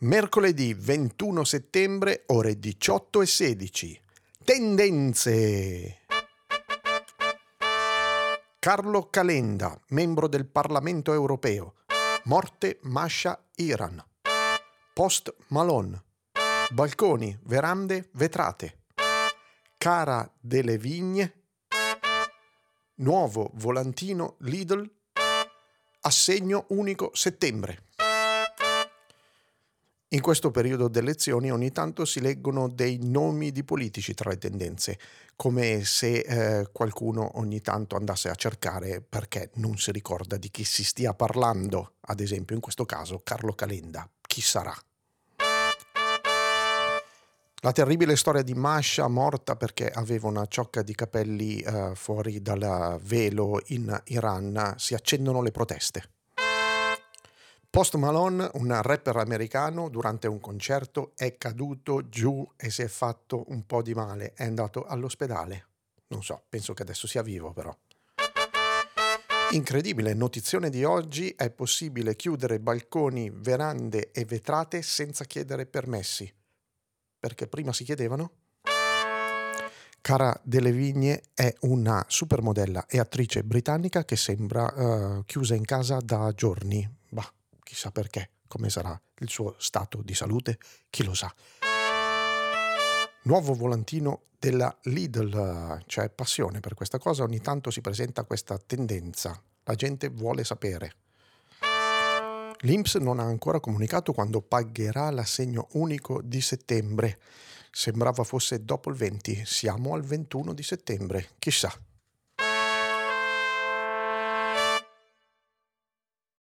Mercoledì 21 settembre, ore 18 e 16. Tendenze. Carlo Calenda, membro del Parlamento europeo. Morte Masha Iran. Post Malone. Balconi, verande, vetrate. Cara delle Vigne. Nuovo volantino Lidl. Assegno unico settembre. In questo periodo di elezioni ogni tanto si leggono dei nomi di politici tra le tendenze, come se eh, qualcuno ogni tanto andasse a cercare perché non si ricorda di chi si stia parlando, ad esempio in questo caso Carlo Calenda. Chi sarà? La terribile storia di Masha morta perché aveva una ciocca di capelli eh, fuori dal velo in Iran si accendono le proteste. Post Malone, un rapper americano, durante un concerto è caduto giù e si è fatto un po' di male, è andato all'ospedale. Non so, penso che adesso sia vivo però. Incredibile, notizione di oggi, è possibile chiudere balconi, verande e vetrate senza chiedere permessi. Perché prima si chiedevano? Cara delle Vigne è una supermodella e attrice britannica che sembra uh, chiusa in casa da giorni. Bah, chissà perché, come sarà il suo stato di salute, chi lo sa. Nuovo volantino della Lidl, c'è passione per questa cosa, ogni tanto si presenta questa tendenza, la gente vuole sapere. L'INPS non ha ancora comunicato quando pagherà l'assegno unico di settembre. Sembrava fosse dopo il 20, siamo al 21 di settembre, chissà.